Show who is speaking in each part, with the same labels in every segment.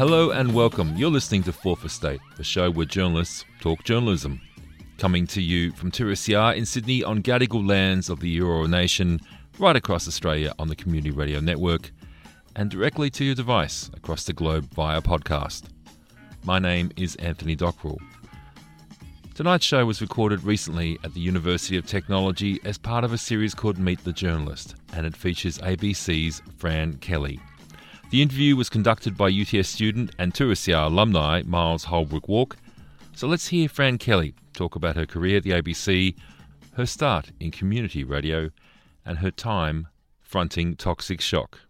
Speaker 1: Hello and welcome. You're listening to Fourth Estate, a show where journalists talk journalism. Coming to you from 2SER in Sydney on Gadigal lands of the Eora Nation, right across Australia on the Community Radio Network, and directly to your device across the globe via podcast. My name is Anthony Dockrell. Tonight's show was recorded recently at the University of Technology as part of a series called Meet the Journalist, and it features ABC's Fran Kelly. The interview was conducted by UTS student and 2SER alumni Miles Holbrook Walk. So let's hear Fran Kelly talk about her career at the ABC, her start in community radio, and her time fronting Toxic Shock.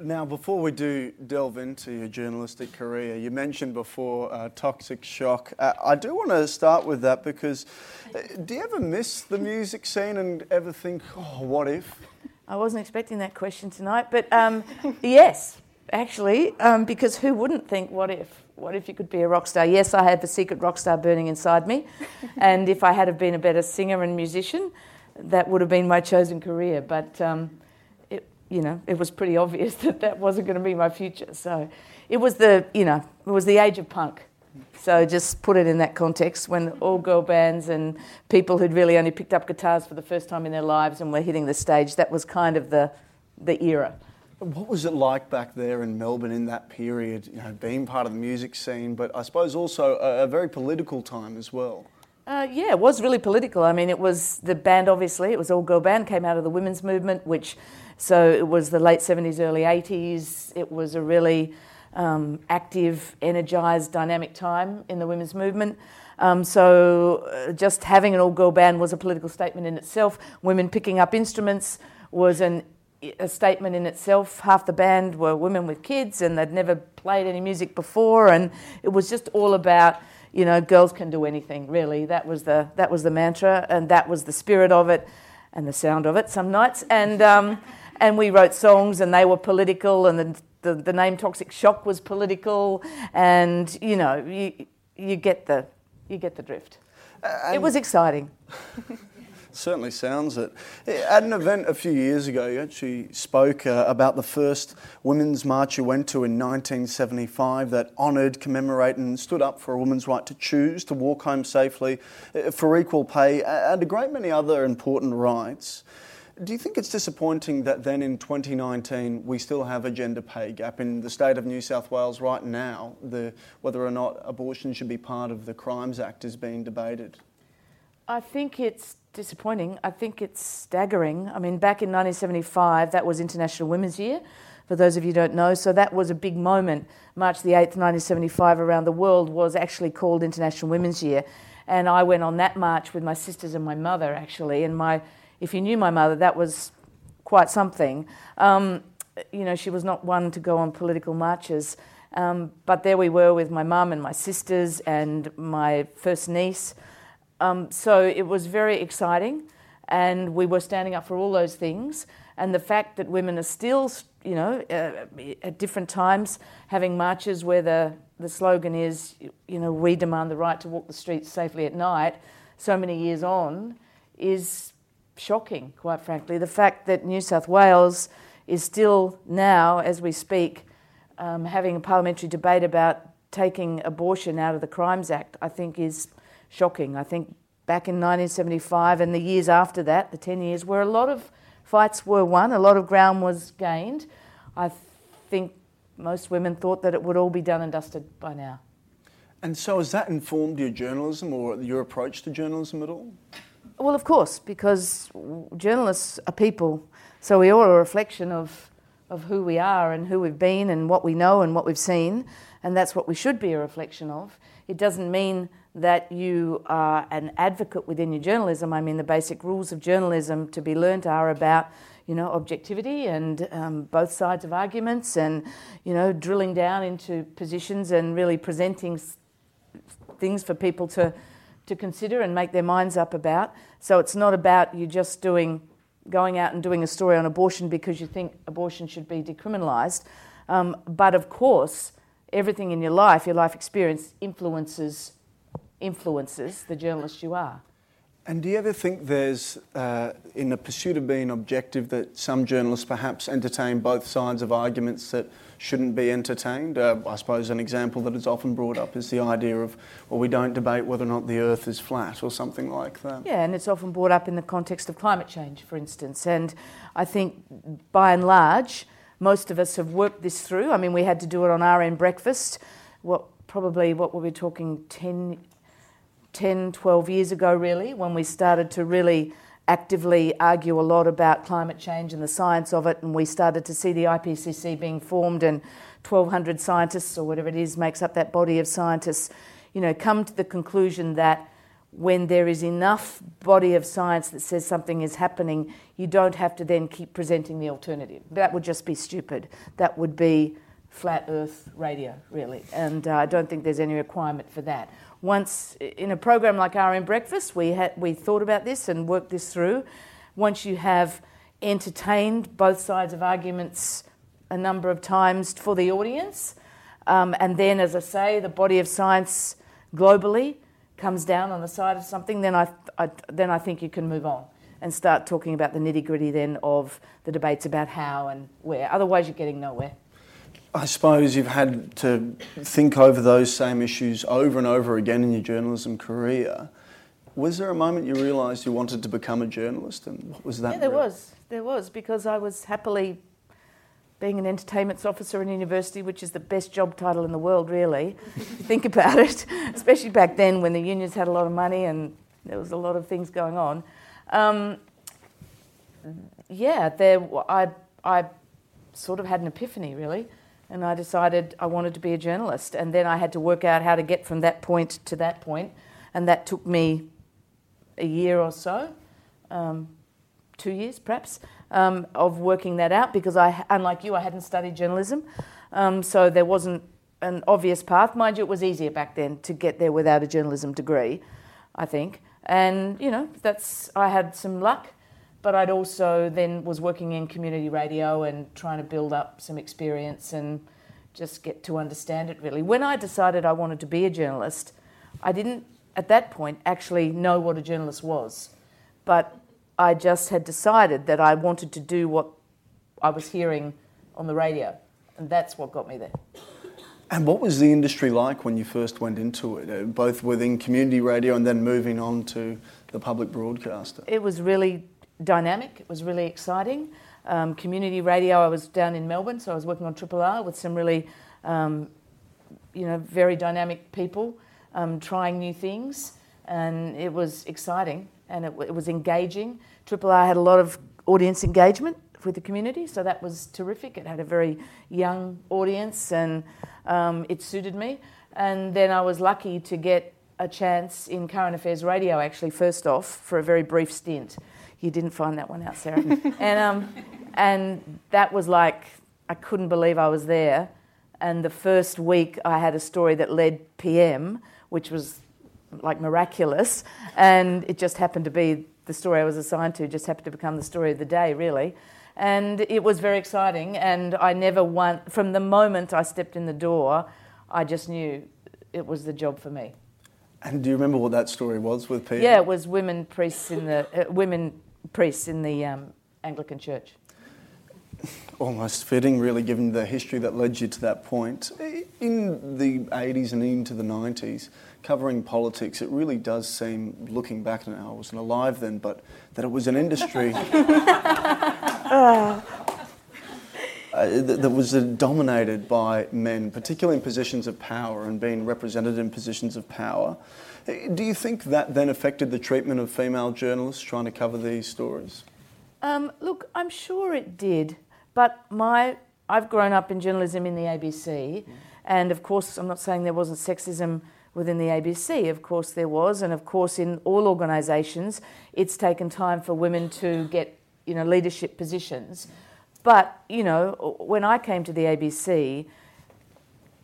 Speaker 2: Now, before we do delve into your journalistic career, you mentioned before uh, Toxic Shock. Uh, I do want to start with that because uh, do you ever miss the music scene and ever think, oh, what if?
Speaker 3: I wasn't expecting that question tonight, but um, yes, actually, um, because who wouldn't think, what if? What if you could be a rock star? Yes, I have a secret rock star burning inside me, and if I had have been a better singer and musician, that would have been my chosen career. But um, it, you know, it was pretty obvious that that wasn't going to be my future. So it was the, you know, it was the age of punk. So just put it in that context when all girl bands and people who'd really only picked up guitars for the first time in their lives and were hitting the stage, that was kind of the, the era.
Speaker 2: What was it like back there in Melbourne in that period, you know, being part of the music scene, but I suppose also a, a very political time as well?
Speaker 3: Uh, yeah, it was really political. I mean, it was the band, obviously, it was all girl band, came out of the women's movement, which, so it was the late 70s, early 80s. It was a really um, active, energised, dynamic time in the women's movement. Um, so uh, just having an all-girl band was a political statement in itself. Women picking up instruments was an, a statement in itself. Half the band were women with kids, and they'd never played any music before, and it was just all about you know girls can do anything. Really, that was the that was the mantra, and that was the spirit of it, and the sound of it some nights, and. Um, and we wrote songs, and they were political, and the the, the name Toxic Shock was political, and you know, you, you get the you get the drift. Uh, it was exciting.
Speaker 2: Certainly sounds it. At an event a few years ago, you actually spoke uh, about the first women's march you went to in 1975 that honoured, commemorated, and stood up for a woman's right to choose to walk home safely, uh, for equal pay, and a great many other important rights. Do you think it's disappointing that then in 2019 we still have a gender pay gap in the state of New South Wales right now? The, whether or not abortion should be part of the Crimes Act is being debated.
Speaker 3: I think it's disappointing. I think it's staggering. I mean, back in 1975, that was International Women's Year, for those of you who don't know. So that was a big moment. March the 8th, 1975, around the world was actually called International Women's Year. And I went on that march with my sisters and my mother, actually. And my if you knew my mother, that was quite something. Um, you know, she was not one to go on political marches. Um, but there we were with my mum and my sisters and my first niece. Um, so it was very exciting, and we were standing up for all those things. And the fact that women are still, you know, uh, at different times having marches where the, the slogan is, you know, we demand the right to walk the streets safely at night, so many years on, is shocking, quite frankly. The fact that New South Wales is still now, as we speak, um, having a parliamentary debate about taking abortion out of the Crimes Act, I think is shocking. I think back in 1975 and the years after that, the 10 years, where a lot of fights were won, a lot of ground was gained, I think most women thought that it would all be done and dusted by now.
Speaker 2: And so, has that informed your journalism or your approach to journalism at all?
Speaker 3: Well, of course, because journalists are people, so we all are a reflection of, of who we are and who we've been and what we know and what we've seen, and that's what we should be a reflection of. It doesn't mean that you are an advocate within your journalism. I mean, the basic rules of journalism to be learnt are about, you know, objectivity and um, both sides of arguments, and you know, drilling down into positions and really presenting things for people to to consider and make their minds up about. So it's not about you just doing, going out and doing a story on abortion because you think abortion should be decriminalised. Um, but of course, everything in your life, your life experience, influences influences the journalist you are.
Speaker 2: And do you ever think there's, uh, in the pursuit of being objective, that some journalists perhaps entertain both sides of arguments that shouldn't be entertained? Uh, I suppose an example that is often brought up is the idea of, well, we don't debate whether or not the Earth is flat or something like that.
Speaker 3: Yeah, and it's often brought up in the context of climate change, for instance. And I think by and large, most of us have worked this through. I mean, we had to do it on RN breakfast. What probably what were we talking 10 10, 12 years ago, really, when we started to really actively argue a lot about climate change and the science of it, and we started to see the IPCC being formed, and 1,200 scientists, or whatever it is, makes up that body of scientists, you know, come to the conclusion that when there is enough body of science that says something is happening, you don't have to then keep presenting the alternative. That would just be stupid. That would be flat earth radio, really. And uh, I don't think there's any requirement for that once in a program like RN Breakfast, we had we thought about this and worked this through. Once you have entertained both sides of arguments a number of times for the audience, um, and then, as I say, the body of science globally comes down on the side of something, then I, I then I think you can move on and start talking about the nitty gritty then of the debates about how and where. Otherwise, you're getting nowhere.
Speaker 2: I suppose you've had to think over those same issues over and over again in your journalism career. Was there a moment you realised you wanted to become a journalist, and what was that?
Speaker 3: Yeah, there was. There was because I was happily being an entertainments officer in university, which is the best job title in the world, really. think about it, especially back then when the unions had a lot of money and there was a lot of things going on. Um, yeah, there I I sort of had an epiphany, really and I decided I wanted to be a journalist. And then I had to work out how to get from that point to that point, and that took me a year or so, um, two years perhaps, um, of working that out because I, unlike you, I hadn't studied journalism, um, so there wasn't an obvious path. Mind you, it was easier back then to get there without a journalism degree, I think. And you know, that's I had some luck but I'd also then was working in community radio and trying to build up some experience and just get to understand it really. When I decided I wanted to be a journalist, I didn't at that point actually know what a journalist was, but I just had decided that I wanted to do what I was hearing on the radio, and that's what got me there.
Speaker 2: And what was the industry like when you first went into it, uh, both within community radio and then moving on to the public broadcaster?
Speaker 3: It was really dynamic. It was really exciting. Um, community radio, I was down in Melbourne, so I was working on Triple R with some really, um, you know, very dynamic people um, trying new things, and it was exciting and it, it, was engaging. Triple R had a lot of audience engagement with the community, so that was terrific. It had a very young audience, and um, it suited me. And then I was lucky to get a chance in current affairs radio, actually, first off, for a very brief stint. You didn't find that one out, Sarah. and, um, and that was like, I couldn't believe I was there. And the first week, I had a story that led PM, which was like miraculous. And it just happened to be the story I was assigned to, just happened to become the story of the day, really. And it was very exciting. And I never want, from the moment I stepped in the door, I just knew it was the job for me.
Speaker 2: And do you remember what that story was with PM?
Speaker 3: Yeah, it was women priests in the uh, women priests in the um, Anglican Church.
Speaker 2: Almost fitting, really, given the history that led you to that point. In the 80s and into the 90s, covering politics, it really does seem, looking back now, I wasn't alive then, but that it was an industry uh, that was dominated by men, particularly in positions of power and being represented in positions of power. Do you think that then affected the treatment of female journalists trying to cover these stories?
Speaker 3: Um, look, I'm sure it did, but my I've grown up in journalism in the ABC, and of course, I'm not saying there wasn't sexism within the ABC. Of course, there was, and of course, in all organisations, it's taken time for women to get you know leadership positions. But you know, when I came to the ABC,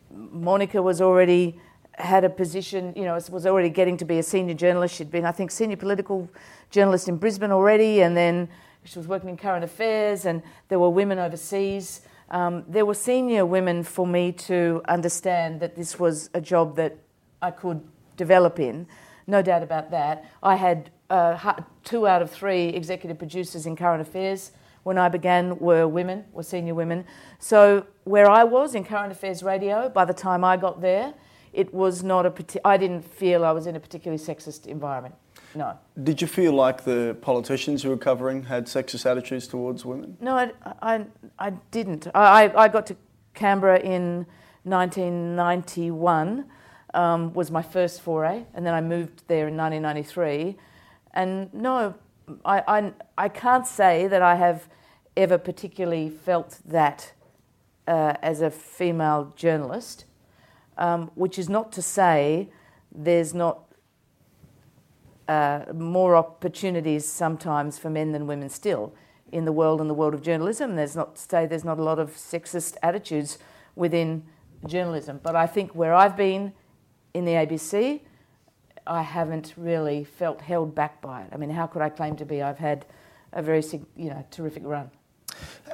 Speaker 3: Monica was already had a position, you know, was already getting to be a senior journalist. She'd been, I think, senior political journalist in Brisbane already, and then she was working in current affairs, and there were women overseas. Um, there were senior women for me to understand that this was a job that I could develop in, no doubt about that. I had uh, two out of three executive producers in current affairs when I began were women, were senior women. So where I was in current affairs radio, by the time I got there, it was not a. I didn't feel I was in a particularly sexist environment. No.
Speaker 2: Did you feel like the politicians who were covering had sexist attitudes towards women?
Speaker 3: No, I, I, I didn't. I, I got to Canberra in 1991, um, was my first foray, and then I moved there in 1993. And no, I, I, I can't say that I have ever particularly felt that uh, as a female journalist, um, which is not to say there's not uh, more opportunities sometimes for men than women still in the world and the world of journalism. There's not to say there's not a lot of sexist attitudes within journalism, but I think where I've been in the ABC, I haven't really felt held back by it. I mean, how could I claim to be? I've had a very you know terrific run.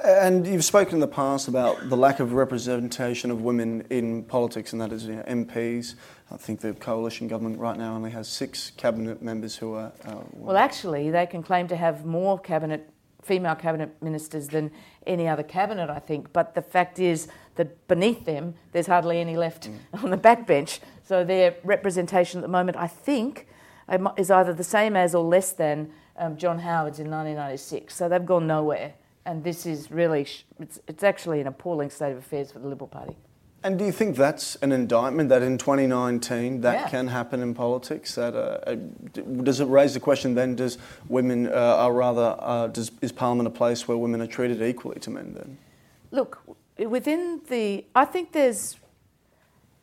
Speaker 2: And you've spoken in the past about the lack of representation of women in politics, and that is you know, MPs. I think the coalition government right now only has six cabinet members who are. Uh,
Speaker 3: well, actually, they can claim to have more cabinet female cabinet ministers than any other cabinet, I think. But the fact is that beneath them, there's hardly any left mm. on the backbench. So their representation at the moment, I think, is either the same as or less than um, John Howard's in 1996. So they've gone nowhere and this is really it's, it's actually an appalling state of affairs for the Liberal Party.
Speaker 2: And do you think that's an indictment that in 2019 that yeah. can happen in politics? That uh, does it raise the question then? Does women, uh, are rather, uh, does, is Parliament a place where women are treated equally to men? Then,
Speaker 3: look within the. I think there's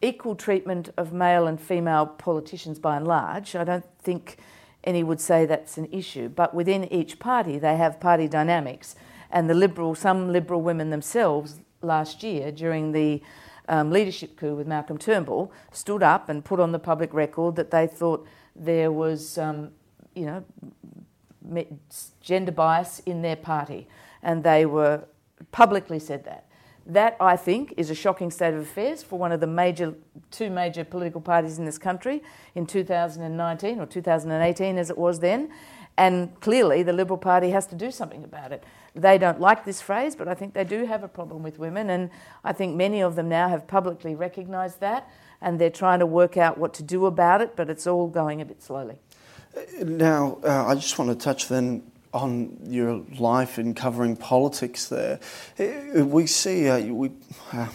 Speaker 3: equal treatment of male and female politicians by and large. I don't think any would say that's an issue, but within each party they have party dynamics and the liberal, some liberal women themselves last year during the um, leadership coup with Malcolm Turnbull stood up and put on the public record that they thought there was, um, you know, gender bias in their party, and they were publicly said that. That I think is a shocking state of affairs for one of the major, two major political parties in this country in 2019 or 2018 as it was then, and clearly the Liberal Party has to do something about it they don't like this phrase, but I think they do have a problem with women, and I think many of them now have publicly recognised that, and they're trying to work out what to do about it, but it's all going a bit slowly.
Speaker 2: Now, uh, I just want to touch then on your life in covering politics there. Uh, we see, uh, we uh,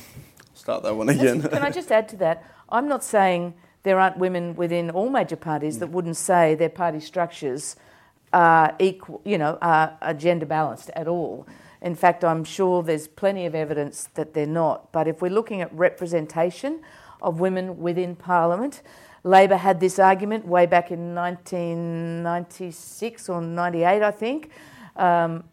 Speaker 2: start that one again.
Speaker 3: Can I just add to that? I'm not saying there aren't women within all major parties that wouldn't say their party structures are equal, you know, are, are gender balanced at all. In fact, I'm sure there's plenty of evidence that they're not. But if we're looking at representation of women within Parliament, Labor had this argument way back in 1996 or 98, I think. Um,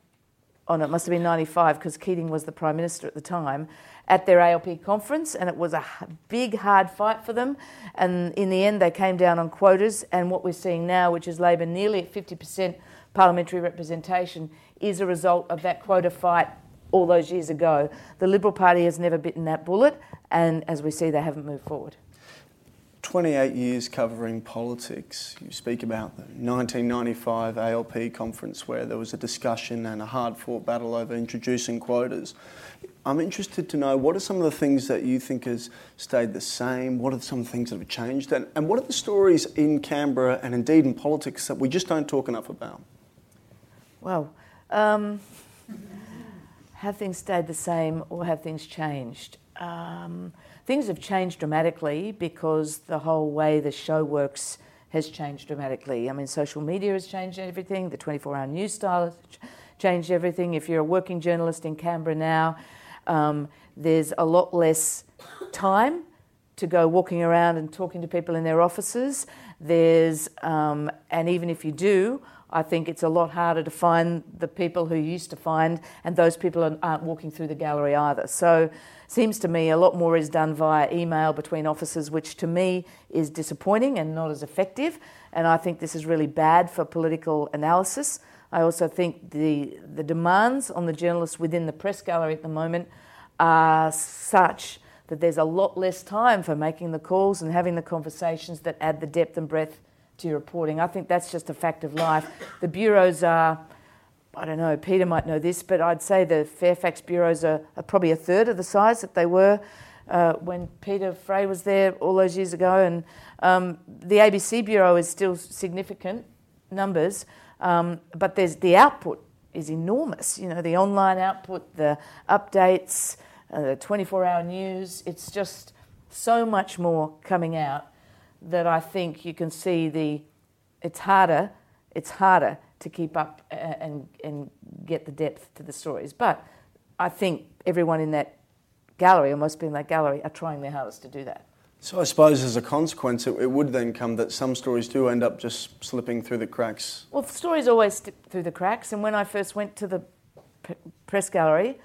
Speaker 3: oh no, it must have been 95 because Keating was the Prime Minister at the time at their ALP conference, and it was a big, hard fight for them. And in the end, they came down on quotas. And what we're seeing now, which is Labor nearly at 50% parliamentary representation, is a result of that quota fight all those years ago. The Liberal Party has never bitten that bullet, and as we see, they haven't moved forward.
Speaker 2: 28 years covering politics. You speak about the 1995 ALP conference where there was a discussion and a hard fought battle over introducing quotas. I'm interested to know what are some of the things that you think has stayed the same? What are some things that have changed? And, and what are the stories in Canberra and indeed in politics that we just don't talk enough about?
Speaker 3: Well, um, have things stayed the same or have things changed? Um, things have changed dramatically because the whole way the show works has changed dramatically. I mean, social media has changed everything, the 24 hour news style has changed everything. If you're a working journalist in Canberra now, um, there's a lot less time to go walking around and talking to people in their offices. There's, um, and even if you do, I think it's a lot harder to find the people who used to find, and those people aren't walking through the gallery either. So, seems to me a lot more is done via email between officers, which to me is disappointing and not as effective. And I think this is really bad for political analysis. I also think the, the demands on the journalists within the press gallery at the moment are such that there's a lot less time for making the calls and having the conversations that add the depth and breadth to reporting. I think that's just a fact of life. The bureaus are, I don't know, Peter might know this, but I'd say the Fairfax bureaus are, are probably a third of the size that they were uh, when Peter Fray was there all those years ago. And um, the ABC bureau is still significant numbers, um, but there's the output is enormous. You know, the online output, the updates, uh, the 24-hour news. It's just so much more coming out that I think you can see the. It's harder. It's harder to keep up and and get the depth to the stories. But I think everyone in that gallery, or most people in that gallery, are trying their hardest to do that.
Speaker 2: So I suppose as a consequence, it, it, would then come that some stories do end up just slipping through the cracks.
Speaker 3: Well, stories always slip through the cracks. And when I first went to the p- press gallery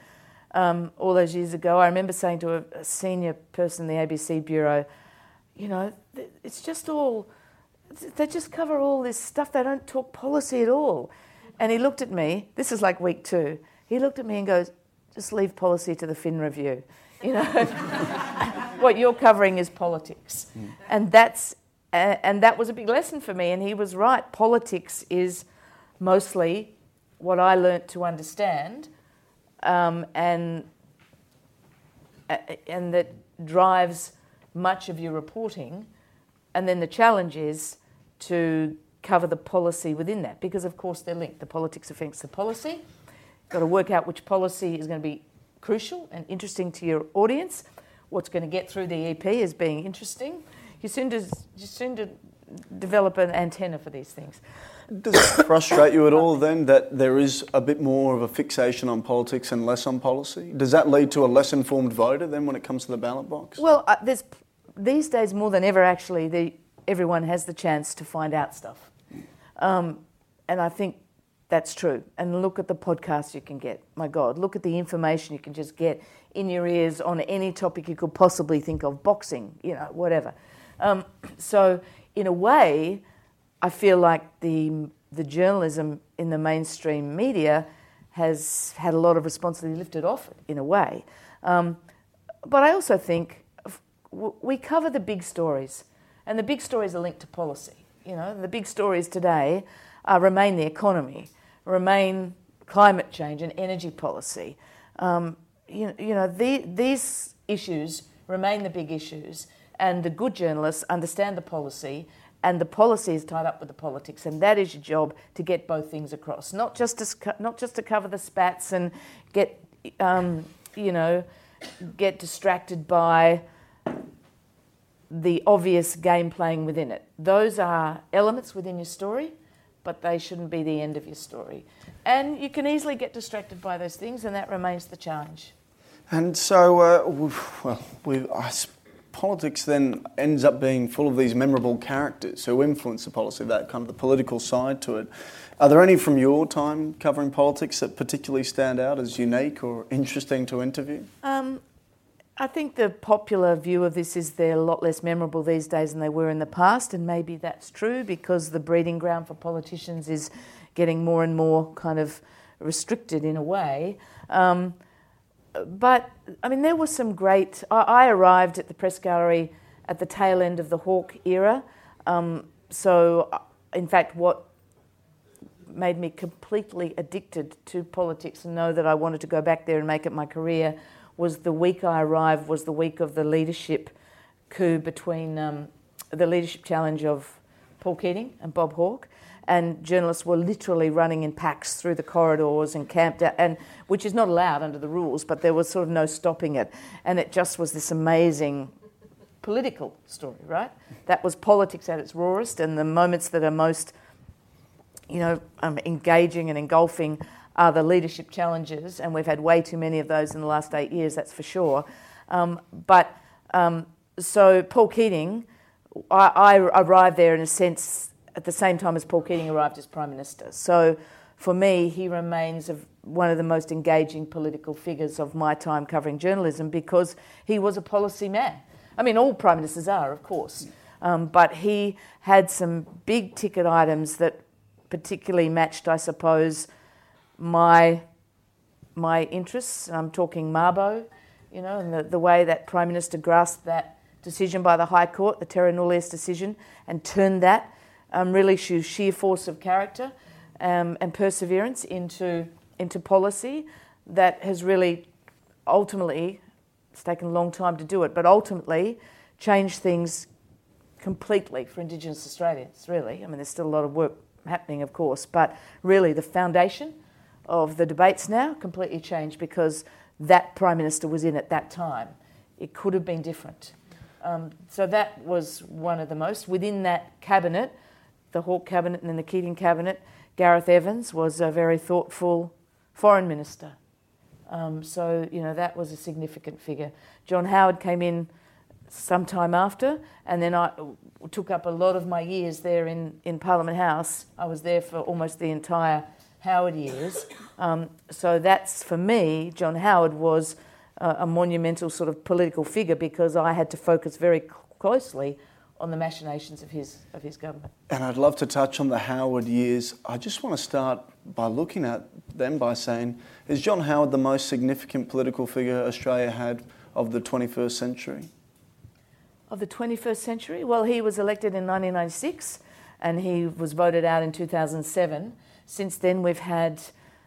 Speaker 3: um, all those years ago, I remember saying to a, a, senior person in the ABC bureau, you know, it's just all, they just cover all this stuff. They don't talk policy at all. And he looked at me, this is like week two, he looked at me and goes, just leave policy to the Fin Review. You know, what you're covering is politics, mm. and that's and that was a big lesson for me. And he was right. Politics is mostly what I learnt to understand, um, and uh, and that drives much of your reporting. And then the challenge is to cover the policy within that, because of course they're linked. The politics affects the policy. You've Got to work out which policy is going to be crucial and interesting to your audience. What's going to get through the EP is being interesting. You soon to, you soon to develop an antenna for these things.
Speaker 2: Does it frustrate you at all then that there is a bit more of a fixation on politics and less on policy? Does that lead to a less informed voter then when it comes to the ballot box?
Speaker 3: Well, uh, there's these days more than ever actually the, everyone has the chance to find out stuff. Um, and I think that's true. And look at the podcasts you can get. My God, look at the information you can just get in your ears on any topic you could possibly think of boxing, you know, whatever. Um, so, in a way, I feel like the, the journalism in the mainstream media has had a lot of responsibility lifted off it, in a way. Um, but I also think we cover the big stories, and the big stories are linked to policy. You know, the big stories today uh, remain the economy, remain climate change and energy policy. Um, you, you know, the, these issues remain the big issues, and the good journalists understand the policy, and the policy is tied up with the politics, and that is your job to get both things across, not just to, not just to cover the spats and get, um, you know, get distracted by the obvious game playing within it. Those are elements within your story but they shouldn't be the end of your story. And you can easily get distracted by those things, and that remains the challenge.
Speaker 2: And so, uh, well, we, politics then ends up being full of these memorable characters who influence the policy, that kind of the political side to it. Are there any from your time covering politics that particularly stand out as unique or interesting to interview?
Speaker 3: Um, I think the popular view of this is they're a lot less memorable these days than they were in the past, and maybe that's true because the breeding ground for politicians is getting more and more kind of restricted in a way. Um, but I mean, there was some great. I, I, arrived at the press gallery at the tail end of the Hawke era. Um, so, uh, in fact, what made me completely addicted to politics and know that I wanted to go back there and make it my career was the week I arrived was the week of the leadership coup between um, the leadership challenge of Paul Keating and Bob Hawke. And journalists were literally running in packs through the corridors and camped out, and which is not allowed under the rules, but there was sort of no stopping it. And it just was this amazing political story, right? That was politics at its rawest, and the moments that are most, you know, um, engaging and engulfing are the leadership challenges, and we've had way too many of those in the last eight years, that's for sure. Um, but um, so Paul Keating, I, I, arrived there in a sense at the same time as Paul Keating arrived as Prime Minister. So for me, he remains one of the most engaging political figures of my time covering journalism because he was a policy man. I mean, all Prime Ministers are, of course. Um, but he had some big ticket items that particularly matched, I suppose, my my interests. I'm talking Mabo, you know, and the, the way that Prime Minister grasped that decision by the High Court, the Terra Nullius decision, and turned that um, really sheer force of character um, and perseverance into, into policy that has really ultimately, it's taken a long time to do it, but ultimately changed things completely for Indigenous Australians, really. I mean, there's still a lot of work happening, of course, but really the foundation of the debates now completely changed because that Prime Minister was in at that time. It could have been different. Um, so that was one of the most. Within that cabinet, the Hawke cabinet and then the Keating cabinet, Gareth Evans was a very thoughtful foreign minister. Um, so, you know, that was a significant figure. John Howard came in some time after, and then I took up a lot of my years there in, in Parliament House. I was there for almost the entire Howard years. Um, so that's for me, John Howard was uh, a monumental sort of political figure because I had to focus very closely on the machinations of his of his government.
Speaker 2: And I'd love to touch on the Howard years. I just want to start by looking at them by saying, is John Howard the most significant political figure Australia had of the 21st century?
Speaker 3: Of the 21st century? Well, he was elected in 1996 and he was voted out in 2007. Since then, we've had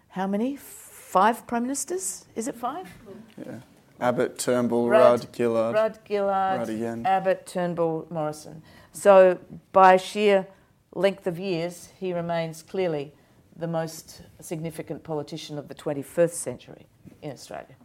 Speaker 3: how many? Five prime ministers? Is it five?
Speaker 2: Yeah. Abbott, Turnbull, Rudd, Rudd Gillard.
Speaker 3: Rudd, Gillard, Rudd again. Abbott, Turnbull, Morrison. So, by sheer length of years, he remains clearly the most significant politician of the 21st century in Australia.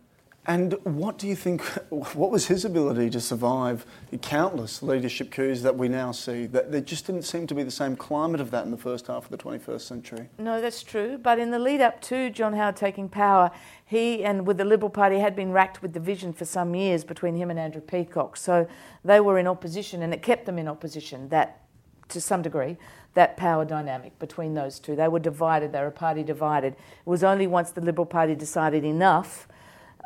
Speaker 2: And what do you think, what was his ability to survive the countless leadership coups that we now see? That there just didn't seem to be the same climate of that in the first half of the 21st century.
Speaker 3: No, that's true. But in the lead up to John Howard taking power, he and with the Liberal Party had been racked with division for some years between him and Andrew Peacock. So they were in opposition and it kept them in opposition, that to some degree, that power dynamic between those two. They were divided, they were party divided. It was only once the Liberal Party decided enough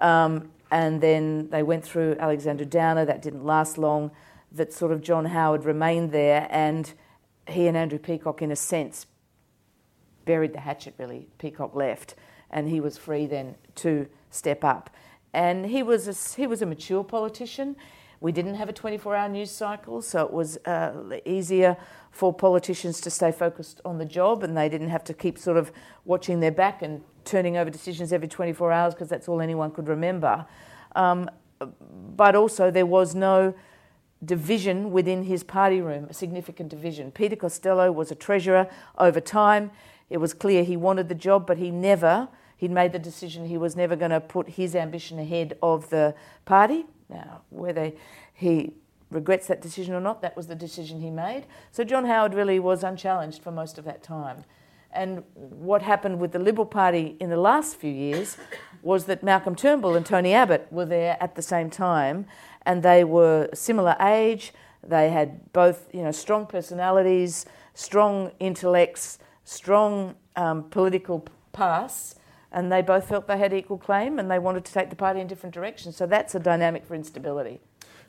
Speaker 3: um, and then they went through Alexander Downer, that didn't last long, that sort of John Howard remained there, and he and Andrew Peacock, in a sense, buried the hatchet really. Peacock left, and he was free then to step up. And he was a, he was a mature politician. We didn't have a 24 hour news cycle, so it was uh, easier for politicians to stay focused on the job and they didn't have to keep sort of watching their back and turning over decisions every 24 hours because that's all anyone could remember. Um, but also, there was no division within his party room, a significant division. Peter Costello was a treasurer over time. It was clear he wanted the job, but he never, he'd made the decision he was never going to put his ambition ahead of the party. Now, whether he regrets that decision or not, that was the decision he made. So John Howard really was unchallenged for most of that time. And what happened with the Liberal Party in the last few years was that Malcolm Turnbull and Tony Abbott were there at the same time, and they were similar age. They had both, you know, strong personalities, strong intellects, strong um, political pass, and they both felt they had equal claim, and they wanted to take the party in different directions. So that's a dynamic for instability.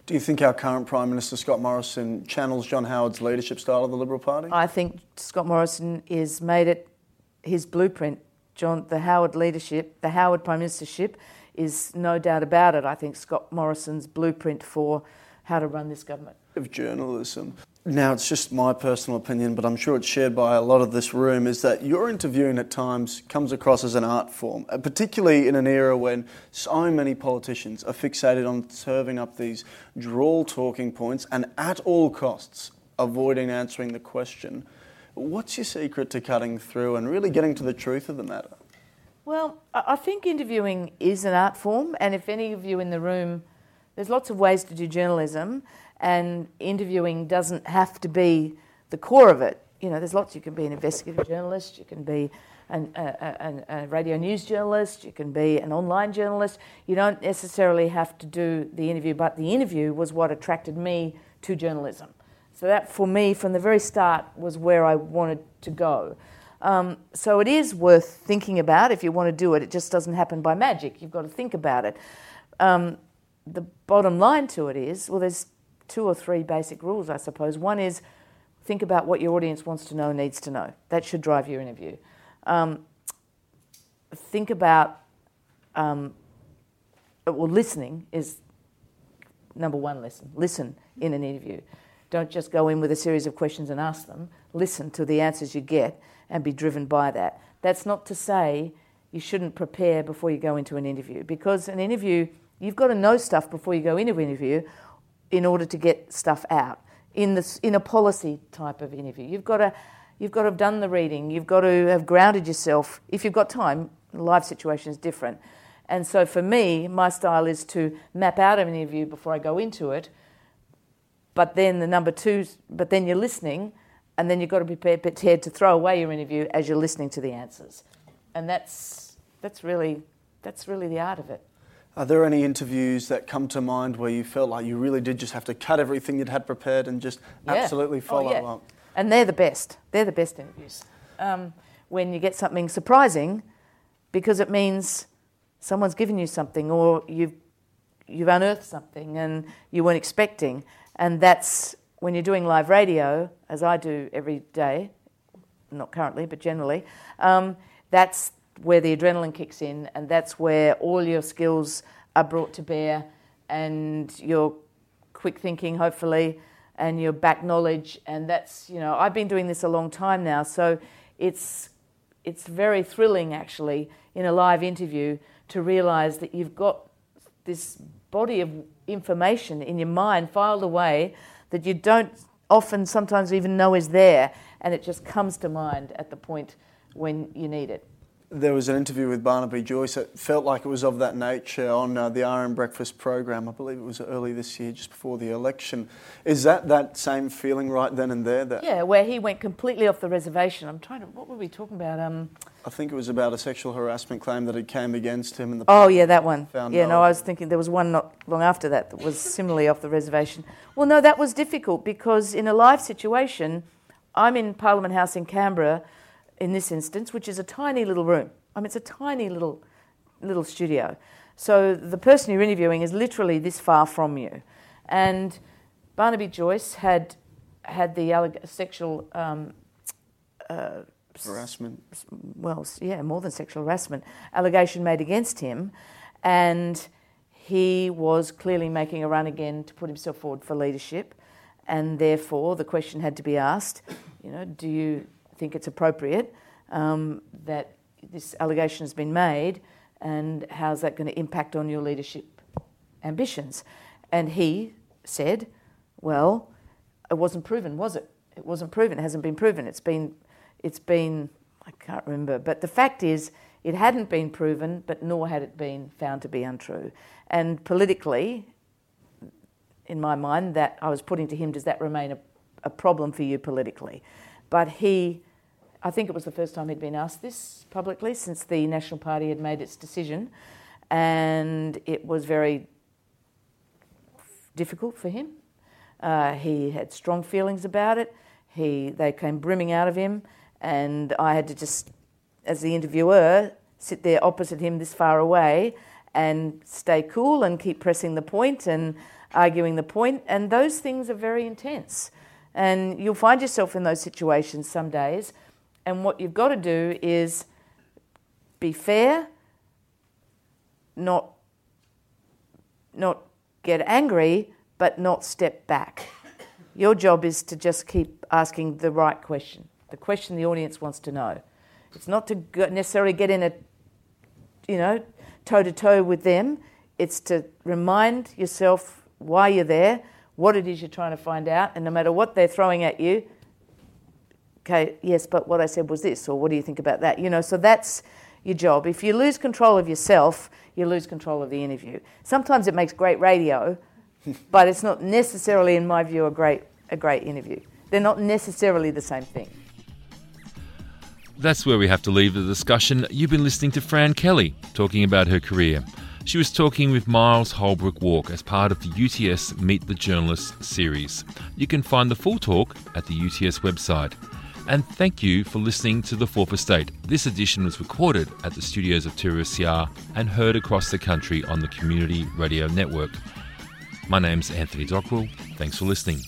Speaker 2: Do you think our current Prime Minister Scott Morrison channels John Howard's leadership style of the Liberal Party?
Speaker 3: I think Scott Morrison has made it his blueprint. John, the Howard leadership, the Howard Prime Ministership, is no doubt about it. I think Scott Morrison's blueprint for how to run this government.
Speaker 2: Of journalism. Now, it's just my personal opinion, but I'm sure it's shared by a lot of this room, is that your interviewing at times comes across as an art form, uh, particularly in an era when so many politicians are fixated on serving up these drawl talking points and at all costs avoiding answering the question. What's your secret to cutting through and really getting to the truth of the matter?
Speaker 3: Well, I think interviewing is an art form, and if any of you in the room, there's lots of ways to do journalism and interviewing doesn't have to be the core of it. You know, there's lots. You can be an investigative journalist, you can be an, a, a, a, radio news journalist, you can be an online journalist. You don't necessarily have to do the interview, but the interview was what attracted me to journalism. So that, for me, from the very start, was where I wanted to go. Um, so it is worth thinking about if you want to do it. It just doesn't happen by magic. You've got to think about it. Um, the bottom line to it is well, there's two or three basic rules, I suppose. One is think about what your audience wants to know, needs to know. That should drive your interview. Um, think about, um, well, listening is number one lesson. Listen in an interview. Don't just go in with a series of questions and ask them. Listen to the answers you get and be driven by that. That's not to say you shouldn't prepare before you go into an interview because an interview, you've got to know stuff before you go into an interview in order to get stuff out. In, this, in a policy type of interview, you've got, to, you've got to have done the reading, you've got to have grounded yourself. If you've got time, life situation is different. And so for me, my style is to map out an interview before I go into it. But then the number two, but then you're listening, and then you've got to be prepared to throw away your interview as you're listening to the answers. And that's, that's, really, that's really the art of it.
Speaker 2: Are there any interviews that come to mind where you felt like you really did just have to cut everything you'd had prepared and just yeah. absolutely follow oh, yeah. up?
Speaker 3: And they're the best. They're the best interviews. Um, when you get something surprising, because it means someone's given you something or you've, you've unearthed something and you weren't expecting. And that's when you're doing live radio, as I do every day, not currently, but generally, um, that's where the adrenaline kicks in and that's where all your skills are brought to bear and your quick thinking, hopefully, and your back knowledge. And that's, you know, I've been doing this a long time now, so it's, it's very thrilling actually in a live interview to realize that you've got this body of information in your mind filed away that you don't often sometimes even know is there, and it just comes to mind at the point when you need it
Speaker 2: there was an interview with Barnaby Joyce. It felt like it was of that nature on uh, the RN Breakfast program. I believe it was early this year, just before the election. Is that that same feeling right then and there? That
Speaker 3: yeah, where he went completely off the reservation. I'm trying to. What were we talking about? Um,
Speaker 2: I think it was about a sexual harassment claim that had came against him. And the
Speaker 3: oh yeah, that one. yeah, no, I was thinking there was one not long after that that was similarly off the reservation. Well, no, that was difficult because in a live situation, I'm in Parliament House in Canberra in this instance, which is a tiny little room. I mean, it's a tiny little, little studio. So the person you're interviewing is literally this far from you. And Barnaby Joyce had had the alleg- sexual um,
Speaker 2: uh, harassment.
Speaker 3: Well, yeah, more than sexual harassment allegation made against him, and he was clearly making a run again to put himself forward for leadership, and therefore the question had to be asked. You know, do you think it's appropriate um, that this allegation has been made, and how's that going to impact on your leadership ambitions? And he said, Well, it wasn't proven, was it? It wasn't proven. It hasn't been proven. It's been, it's been, I can't remember. But the fact is, it hadn't been proven, but nor had it been found to be untrue. And politically, in my mind, that I was putting to him, does that remain a, a problem for you politically? But he I think it was the first time he'd been asked this publicly since the National Party had made its decision, and it was very difficult for him. Uh, he had strong feelings about it. He, they came brimming out of him, and I had to just, as the interviewer, sit there opposite him this far away and stay cool and keep pressing the point and arguing the point. And those things are very intense. And you'll find yourself in those situations some days and what you've got to do is be fair, not, not get angry, but not step back. Your job is to just keep asking the right question, the question the audience wants to know. It's not to necessarily get in a, you know, toe to toe with them. It's to remind yourself why you're there, what it is you're trying to find out, and no matter what they're throwing at you, okay, yes, but what I said was this, or what do you think about that? You know, so that's your job. If you lose control of yourself, you lose control of the interview. Sometimes it makes great radio, but it's not necessarily, in my view, a great, a great interview. They're not necessarily the same thing.
Speaker 1: That's where we have to leave the discussion. You've been listening to Fran Kelly talking about her career. She was talking with Miles Holbrook Walk as part of the UTS Meet the Journalists series. You can find the full talk at the UTS website and thank you for listening to The Fourth Estate. This edition was recorded at the studios of 2SER and heard across the country on the Community Radio Network. My name's Anthony Dockrell. Thanks for listening.